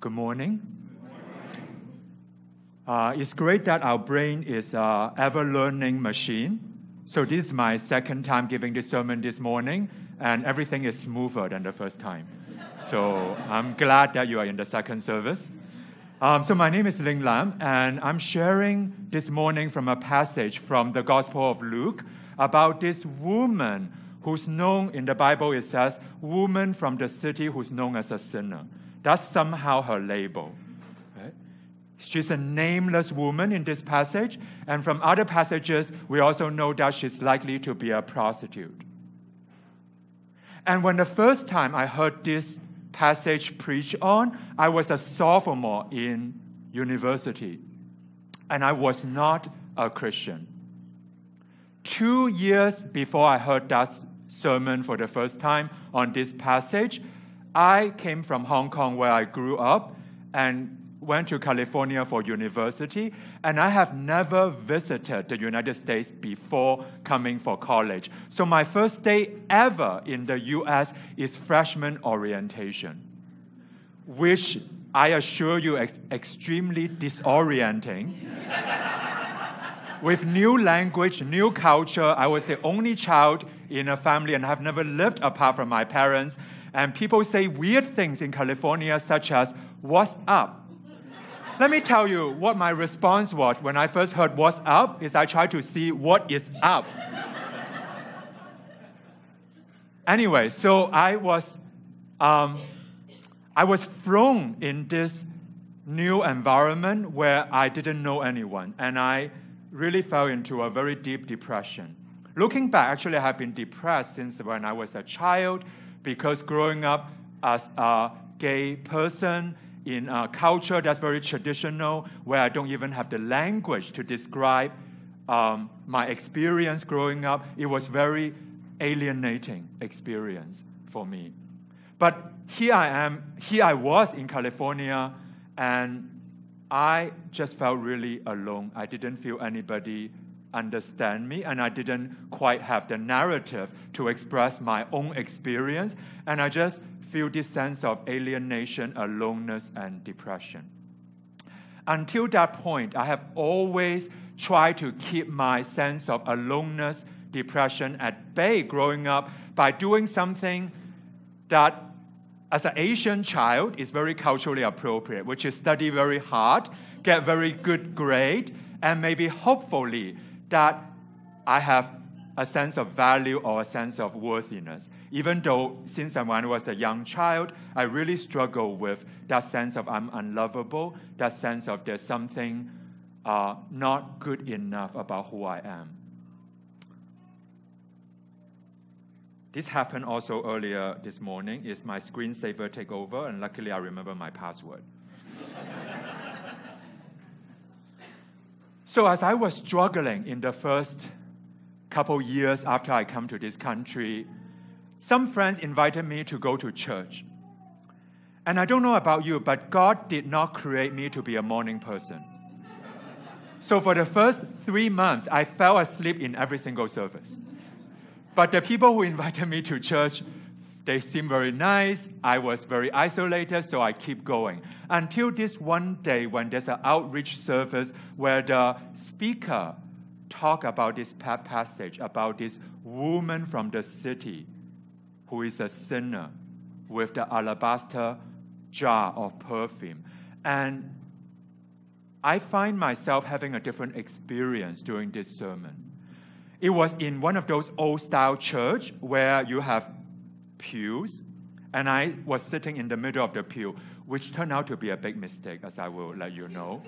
Good morning. Uh, it's great that our brain is an ever learning machine. So, this is my second time giving this sermon this morning, and everything is smoother than the first time. So, I'm glad that you are in the second service. Um, so, my name is Ling Lam, and I'm sharing this morning from a passage from the Gospel of Luke about this woman who's known in the Bible, it says, woman from the city who's known as a sinner. That's somehow her label. She's a nameless woman in this passage, and from other passages, we also know that she's likely to be a prostitute. And when the first time I heard this passage preached on, I was a sophomore in university, and I was not a Christian. Two years before I heard that sermon for the first time on this passage, I came from Hong Kong, where I grew up, and went to California for university, and I have never visited the United States before coming for college. So my first day ever in the US is freshman orientation, which I assure you is extremely disorienting. With new language, new culture, I was the only child in a family and have never lived apart from my parents. And people say weird things in California, such as, What's up? Let me tell you what my response was when I first heard what's up is I tried to see what is up. anyway, so I was um, I was thrown in this new environment where I didn't know anyone, and I really fell into a very deep depression. Looking back, actually, I have been depressed since when I was a child because growing up as a gay person in a culture that's very traditional, where I don't even have the language to describe um, my experience growing up, it was very alienating experience for me. But here I am, here I was in California, and I just felt really alone. I didn't feel anybody understand me, and I didn't quite have the narrative to express my own experience, and I just feel this sense of alienation, aloneness, and depression. Until that point, I have always tried to keep my sense of aloneness, depression at bay growing up by doing something that as an Asian child is very culturally appropriate, which is study very hard, get very good grade, and maybe hopefully that I have a sense of value or a sense of worthiness. Even though since I was a young child, I really struggle with that sense of I'm unlovable, that sense of there's something uh, not good enough about who I am. This happened also earlier this morning. Is my screensaver take over, and luckily I remember my password. so as I was struggling in the first couple years after I come to this country, some friends invited me to go to church. And I don't know about you, but God did not create me to be a morning person. So for the first three months, I fell asleep in every single service. But the people who invited me to church, they seem very nice. I was very isolated, so I keep going. Until this one day when there's an outreach service where the speaker talk about this passage, about this woman from the city who is a sinner with the alabaster jar of perfume. And I find myself having a different experience during this sermon. It was in one of those old style church where you have pews, and I was sitting in the middle of the pew, which turned out to be a big mistake, as I will let you know.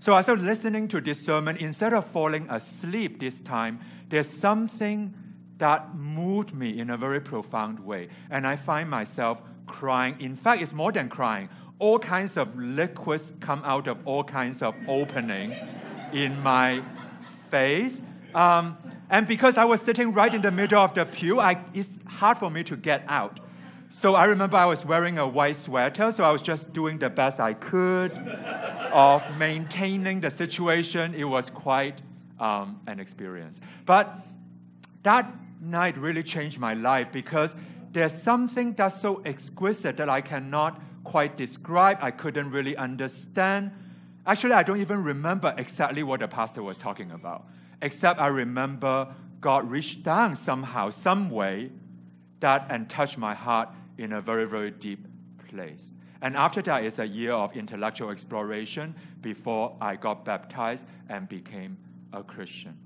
So I was listening to this sermon, instead of falling asleep this time, there's something that moved me in a very profound way. And I find myself crying. In fact, it's more than crying. All kinds of liquids come out of all kinds of openings in my face um, and because I was sitting right in the middle of the pew, I, it's hard for me to get out. So I remember I was wearing a white sweater, so I was just doing the best I could of maintaining the situation. It was quite um, an experience. But that night really changed my life because there's something that's so exquisite that I cannot quite describe, I couldn't really understand. Actually, I don't even remember exactly what the pastor was talking about, except I remember God reached down somehow, some way, that and touched my heart in a very, very deep place. And after that is a year of intellectual exploration before I got baptized and became a Christian.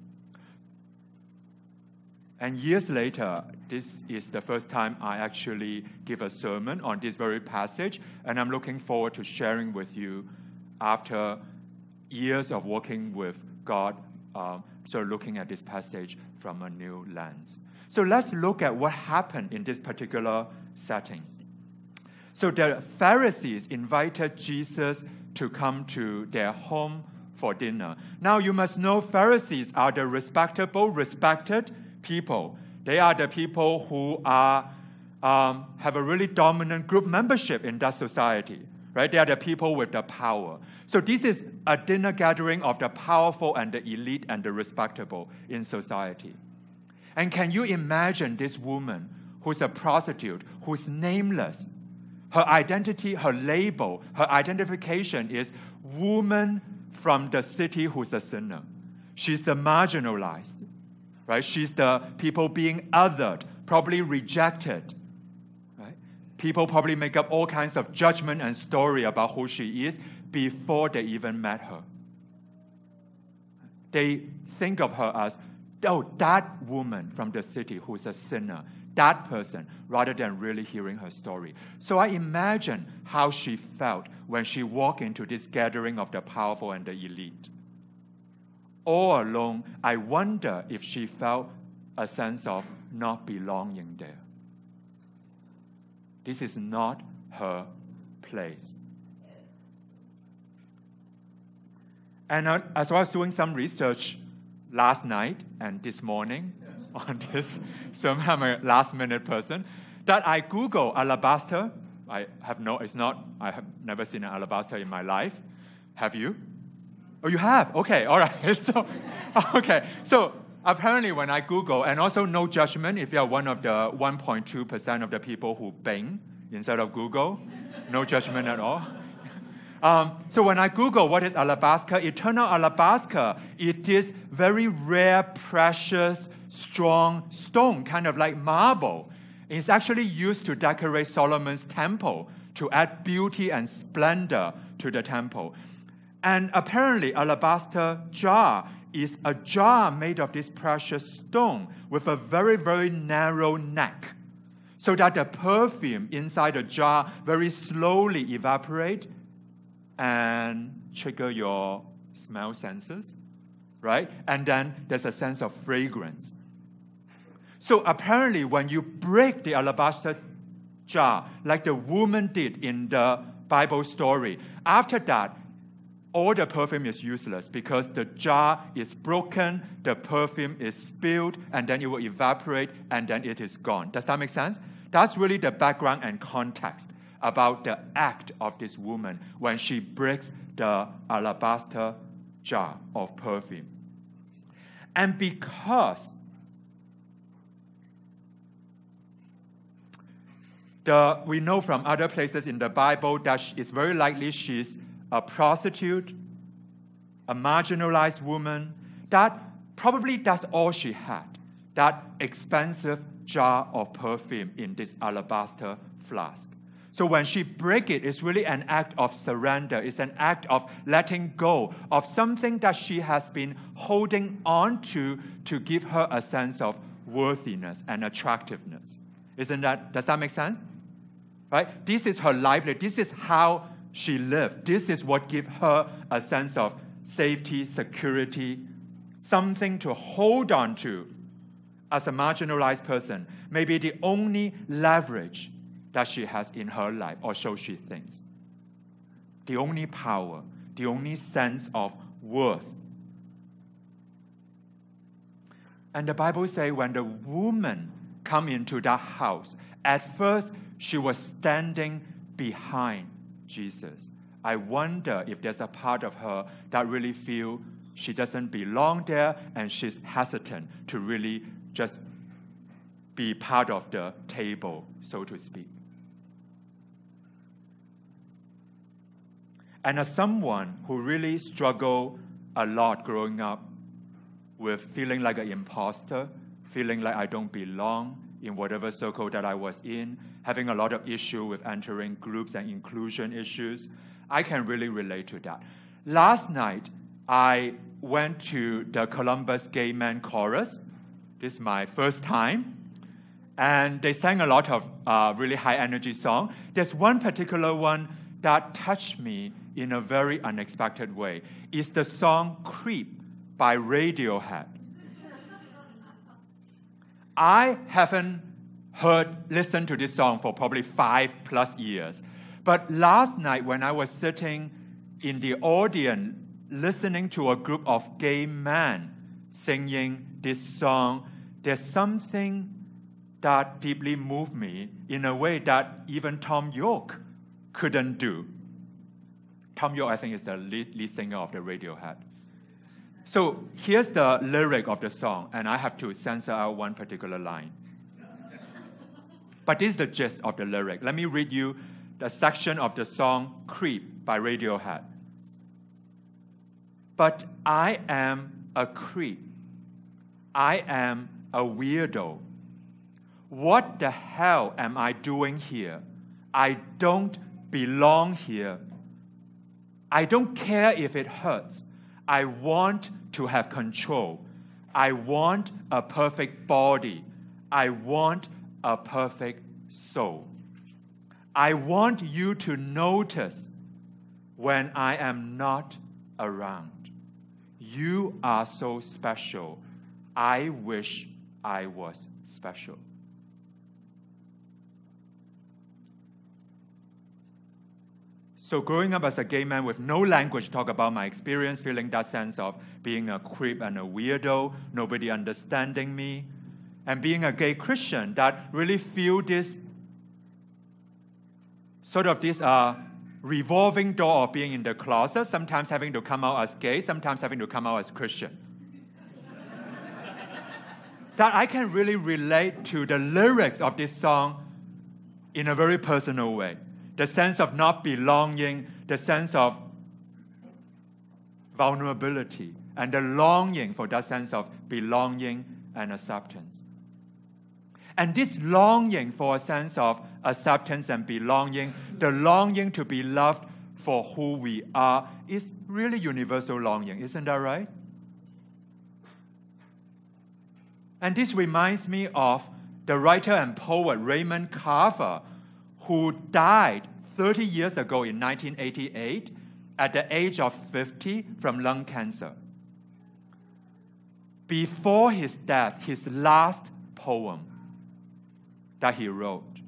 And years later, this is the first time I actually give a sermon on this very passage, and I'm looking forward to sharing with you after years of working with God, um, so looking at this passage from a new lens. So let's look at what happened in this particular setting. So the Pharisees invited Jesus to come to their home for dinner. Now you must know Pharisees are the respectable, respected people. They are the people who are um, have a really dominant group membership in that society. Right? They are the people with the power. So this is a dinner gathering of the powerful and the elite and the respectable in society. And can you imagine this woman who's a prostitute, who's nameless, her identity, her label, her identification is woman from the city who's a sinner. She's the marginalized, right? She's the people being othered, probably rejected. People probably make up all kinds of judgment and story about who she is before they even met her. They think of her as, oh, that woman from the city who's a sinner that person rather than really hearing her story. So I imagine how she felt when she walked into this gathering of the powerful and the elite. All alone, I wonder if she felt a sense of not belonging there. This is not her place. And uh, as I was doing some research last night and this morning, on this, so I'm a last minute person, that I Google alabaster. I have no, it's not, I have never seen an alabaster in my life. Have you? Oh, you have? Okay, all right. So, okay. So apparently when I Google, and also no judgment if you're one of the 1.2% of the people who Bing instead of Google, no judgment at all. Um, so when I Google what is alabaster, eternal alabaster, it is very rare, precious, strong stone, kind of like marble. It's actually used to decorate Solomon's temple to add beauty and splendor to the temple. And apparently, alabaster jar is a jar made of this precious stone with a very, very narrow neck, so that the perfume inside the jar very slowly evaporate and trigger your smell senses, right? And then there's a sense of fragrance. So apparently, when you break the alabaster jar, like the woman did in the Bible story, after that, all the perfume is useless because the jar is broken, the perfume is spilled, and then it will evaporate, and then it is gone. Does that make sense? That's really the background and context about the act of this woman when she breaks the alabaster jar of perfume. And because the, we know from other places in the Bible that it's very likely she's a prostitute, a marginalized woman, that probably that's all she had that expensive jar of perfume in this alabaster flask. So when she break it, it's really an act of surrender. It's an act of letting go of something that she has been holding on to to give her a sense of worthiness and attractiveness. Isn't that, does that make sense? Right? This is her livelihood. This is how she lived. This is what gives her a sense of safety, security, something to hold on to as a marginalized person. Maybe the only leverage that she has in her life, or so she thinks. The only power, the only sense of worth. And the Bible says when the woman come into that house, at first she was standing behind Jesus. I wonder if there's a part of her that really feel she doesn't belong there and she's hesitant to really just be part of the table, so to speak. And as someone who really struggled a lot growing up with feeling like an imposter, feeling like I don't belong in whatever circle that I was in, having a lot of issue with entering groups and inclusion issues, I can really relate to that. Last night, I went to the Columbus Gay Men Chorus. This is my first time. And they sang a lot of uh, really high energy songs. There's one particular one that touched me in a very unexpected way. It's the song Creep by Radiohead. I haven't heard, listened to this song for probably five plus years. But last night, when I was sitting in the audience listening to a group of gay men singing this song, there's something that deeply moved me in a way that even Thom Yorke couldn't do. Thom Yorke, I think, is the lead, lead singer of the Radiohead. So here's the lyric of the song, and I have to censor out one particular line. But this is the gist of the lyric. Let me read you the section of the song Creep by Radiohead. But I am a creep. I am a weirdo. What the hell am I doing here? I don't belong here. I don't care if it hurts. I want to have control. I want a perfect body. I want a perfect soul. I want you to notice when I am not around. You are so special. I wish I was special. So, growing up as a gay man with no language, to talk about my experience, feeling that sense of being a creep and a weirdo, nobody understanding me, and being a gay Christian that really feel this sort of this uh, revolving door of being in the closet, sometimes having to come out as gay, sometimes having to come out as Christian. that I can really relate to the lyrics of this song in a very personal way. The sense of not belonging, the sense of vulnerability, and the longing for that sense of belonging and acceptance. And this longing for a sense of acceptance and belonging, the longing to be loved for who we are, is really universal longing, isn't that right? And this reminds me of the writer and poet Raymond Carver, who died 30 years ago in 1988 at the age of 50 from lung cancer. Before his death, his last poem that he wrote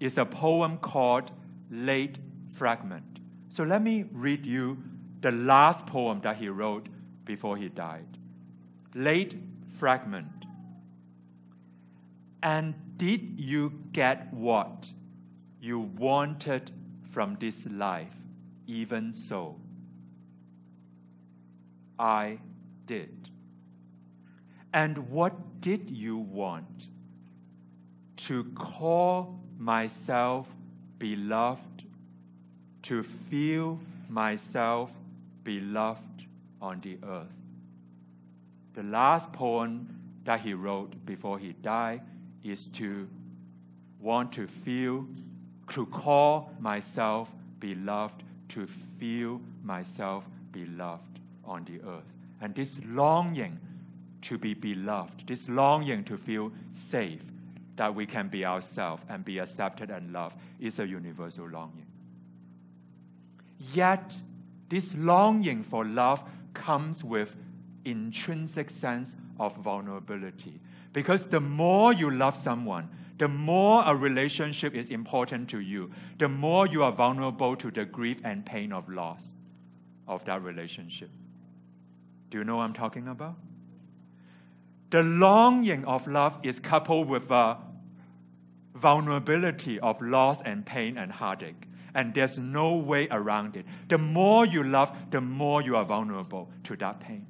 is a poem called Late Fragment. So let me read you the last poem that he wrote before he died. Late Fragment. And did you get what you wanted from this life? Even so, I did. And what did you want? To call myself beloved, to feel myself beloved on the earth. The last poem that he wrote before he died is to want to feel, to call myself beloved, to feel myself beloved on the earth. And this longing to be beloved, this longing to feel safe, that we can be ourselves and be accepted and loved is a universal longing. Yet, this longing for love comes with intrinsic sense of vulnerability. Because the more you love someone, the more a relationship is important to you, the more you are vulnerable to the grief and pain of loss of that relationship. Do you know what I'm talking about? The longing of love is coupled with a vulnerability of loss and pain and heartache. And there's no way around it. The more you love, the more you are vulnerable to that pain.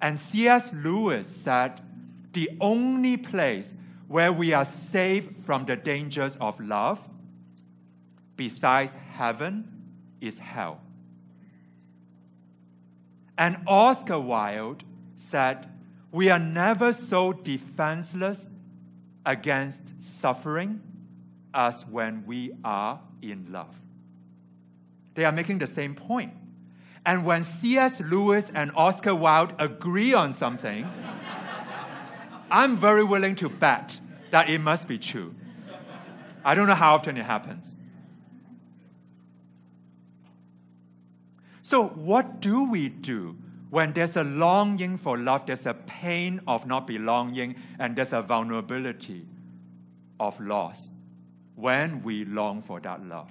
And C.S. Lewis said, the only place where we are safe from the dangers of love, besides heaven, is hell. And Oscar Wilde said, We are never so defenseless against suffering as when we are in love. They are making the same point. And when C.S. Lewis and Oscar Wilde agree on something, I'm very willing to bet that it must be true. I don't know how often it happens. So, what do we do when there's a longing for love, there's a pain of not belonging, and there's a vulnerability of loss when we long for that love?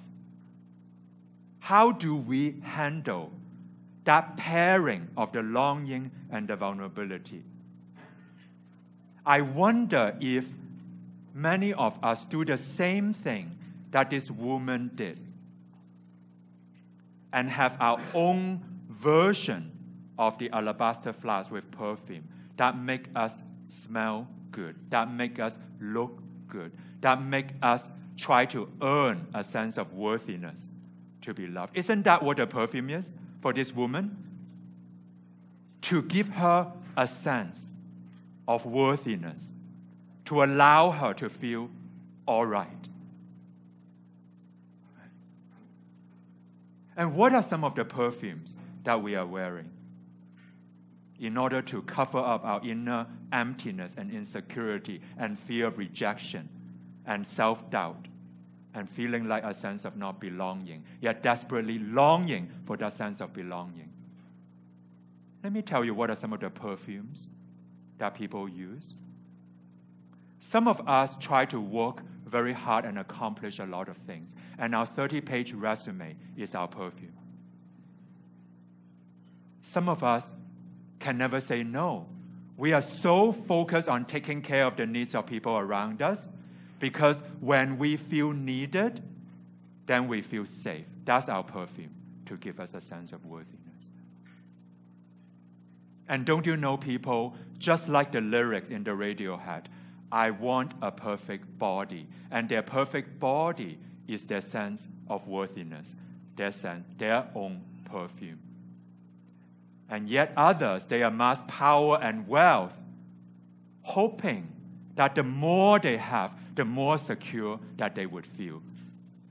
How do we handle that pairing of the longing and the vulnerability? I wonder if many of us do the same thing that this woman did and have our own version of the alabaster flask with perfume that make us smell good, that make us look good, that make us try to earn a sense of worthiness to be loved. Isn't that what a perfume is for this woman? To give her a sense of worthiness, to allow her to feel all right. And what are some of the perfumes that we are wearing? In order to cover up our inner emptiness and insecurity and fear of rejection and self doubt and feeling like a sense of not belonging, yet desperately longing for that sense of belonging. Let me tell you what are some of the perfumes that people use. Some of us try to work very hard and accomplish a lot of things. And our 30 page resume is our perfume. Some of us can never say no. We are so focused on taking care of the needs of people around us because when we feel needed, then we feel safe. That's our perfume to give us a sense of worthiness. And don't you know, people, just like the lyrics in the Radiohead, I want a perfect body. And their perfect body is their sense of worthiness, their sense, their own perfume. And yet others, they amass power and wealth, hoping that the more they have, the more secure that they would feel,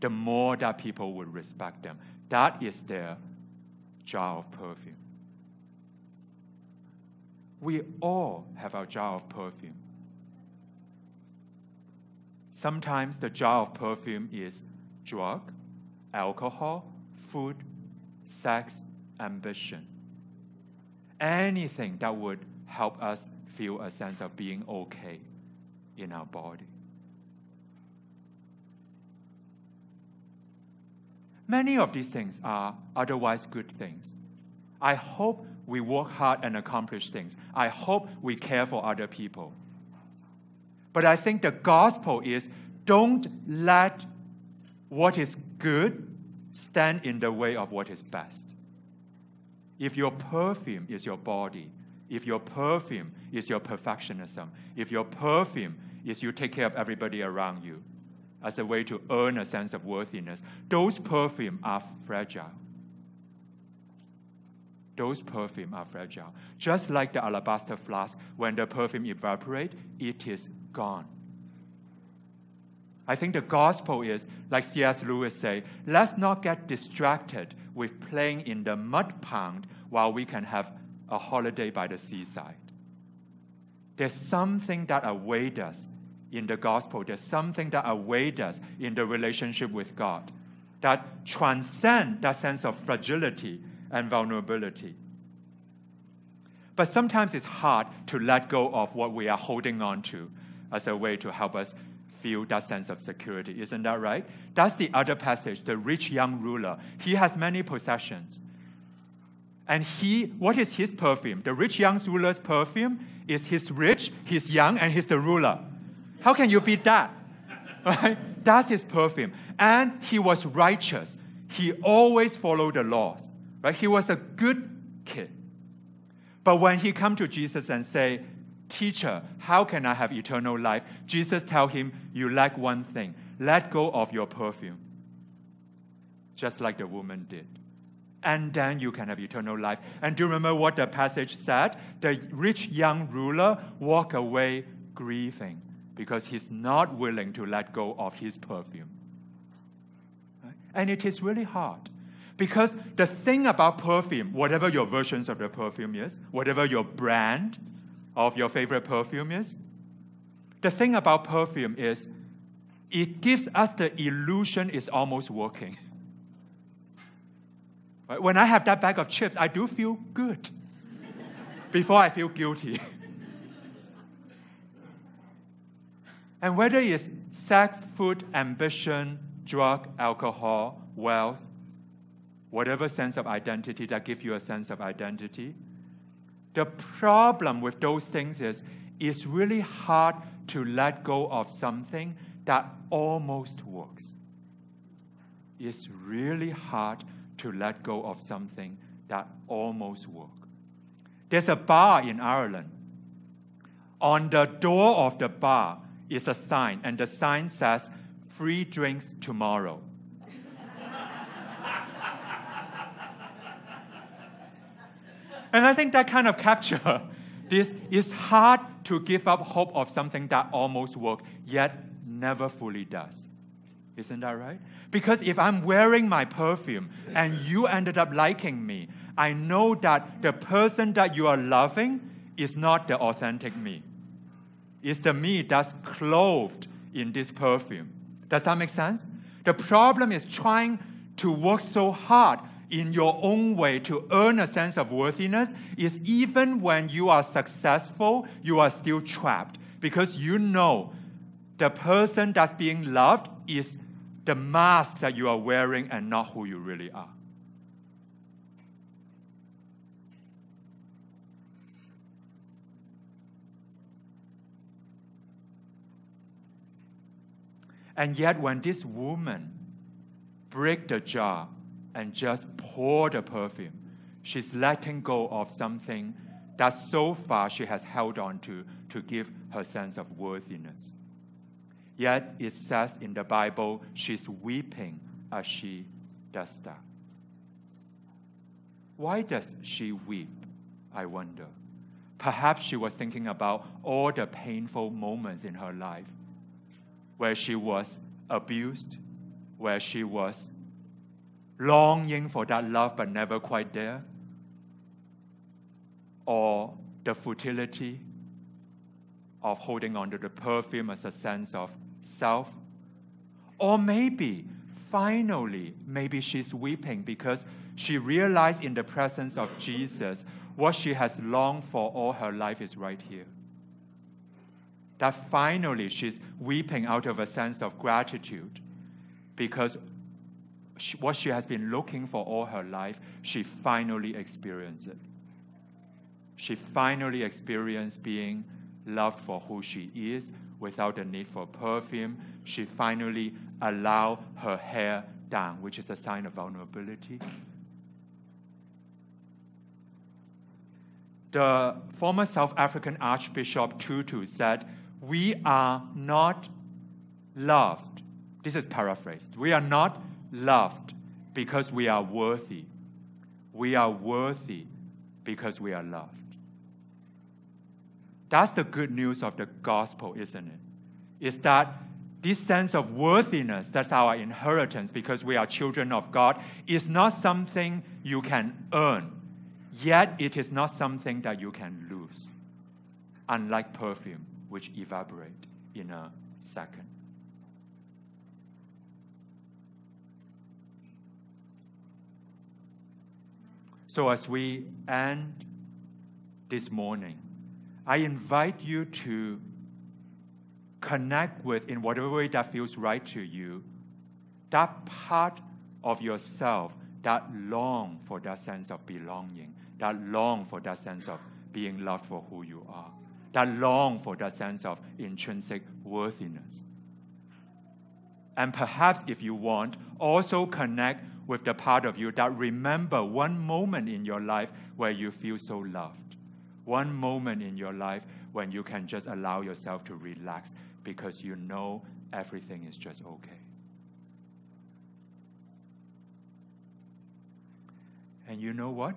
the more that people would respect them. That is their jar of perfume. We all have our jar of perfume. Sometimes the jar of perfume is drug, alcohol, food, sex, ambition. Anything that would help us feel a sense of being okay in our body. Many of these things are otherwise good things. I hope we work hard and accomplish things. I hope we care for other people. But I think the gospel is don't let what is good stand in the way of what is best. If your perfume is your body, if your perfume is your perfectionism, if your perfume is you take care of everybody around you as a way to earn a sense of worthiness, those perfume are fragile. Those perfume are fragile. Just like the alabaster flask, when the perfume evaporates, it is gone. I think the gospel is, like C.S. Lewis say, let's not get distracted with playing in the mud pond while we can have a holiday by the seaside. There's something that awaits us in the gospel. There's something that awaits us in the relationship with God that transcend that sense of fragility and vulnerability. But sometimes it's hard to let go of what we are holding on to as a way to help us feel that sense of security. Isn't that right? That's the other passage, the rich young ruler. He has many possessions. And he, what is his perfume? The rich young ruler's perfume is he's rich, he's young, and he's the ruler. How can you beat that? Right? That's his perfume. And he was righteous. He always followed the laws. Right? He was a good kid. But when he come to Jesus and say, Teacher, how can I have eternal life? Jesus tell him, You lack one thing. Let go of your perfume. just like the woman did. And then you can have eternal life. And do you remember what the passage said? The rich young ruler walked away grieving because he's not willing to let go of his perfume. And it is really hard. Because the thing about perfume, whatever your versions of the perfume is, whatever your brand of your favorite perfume is, the thing about perfume is it gives us the illusion it's almost working. Right? When I have that bag of chips, I do feel good before I feel guilty. and whether it's sex, food, ambition, drug, alcohol, wealth, whatever sense of identity that gives you a sense of identity. The problem with those things is it's really hard to let go of something that almost works. It's really hard to let go of something that almost works. There's a bar in Ireland. On the door of the bar is a sign, and the sign says, Free drinks tomorrow. And I think that kind of capture this is hard to give up hope of something that almost works, yet never fully does. Isn't that right? Because if I'm wearing my perfume and you ended up liking me, I know that the person that you are loving is not the authentic me. It's the me that's clothed in this perfume. Does that make sense? The problem is trying to work so hard in your own way to earn a sense of worthiness is even when you are successful, you are still trapped because you know the person that's being loved is the mask that you are wearing and not who you really are. And yet, when this woman break the jar and just pour the perfume. She's letting go of something that so far she has held on to to give her sense of worthiness. Yet it says in the Bible, she's weeping as she does that. Why does she weep? I wonder. Perhaps she was thinking about all the painful moments in her life where she was abused, where she was longing for that love but never quite there, or the futility of holding on to the perfume as a sense of self, or maybe finally, maybe she's weeping because she realized in the presence of Jesus what she has longed for all her life is right here. That finally she's weeping out of a sense of gratitude because she, what she has been looking for all her life, she finally experienced it. She finally experienced being loved for who she is without the need for perfume. She finally allowed her hair down, which is a sign of vulnerability. The former South African Archbishop Tutu said, We are not loved. This is paraphrased. We are not loved because we are worthy. We are worthy because we are loved. That's the good news of the gospel, isn't it? Is that this sense of worthiness, that's our inheritance because we are children of God, is not something you can earn, yet it is not something that you can lose, unlike perfume, which evaporate in a second. So, as we end this morning, I invite you to connect with, in whatever way that feels right to you, that part of yourself that long for that sense of belonging, that long for that sense of being loved for who you are, that long for that sense of intrinsic worthiness. And perhaps, if you want, also connect with the part of you that remember one moment in your life where you feel so loved. One moment in your life when you can just allow yourself to relax because you know everything is just okay. And you know what?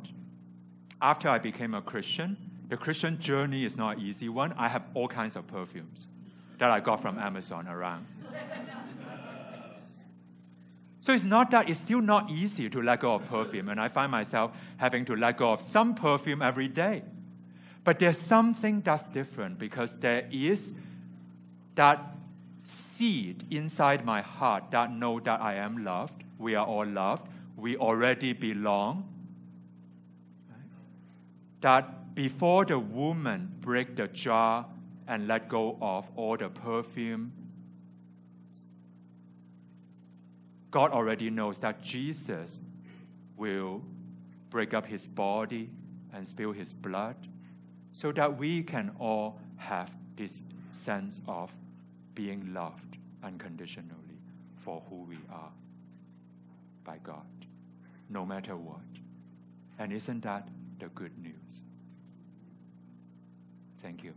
After I became a Christian, the Christian journey is not an easy one. I have all kinds of perfumes that I got from Amazon around. So it's not that it's still not easy to let go of perfume, and I find myself having to let go of some perfume every day. But there's something that's different because there is that seed inside my heart that know that I am loved. We are all loved. We already belong. That before the woman break the jar and let go of all the perfume, God already knows that Jesus will break up his body and spill his blood so that we can all have this sense of being loved unconditionally for who we are by God, no matter what. And isn't that the good news? Thank you.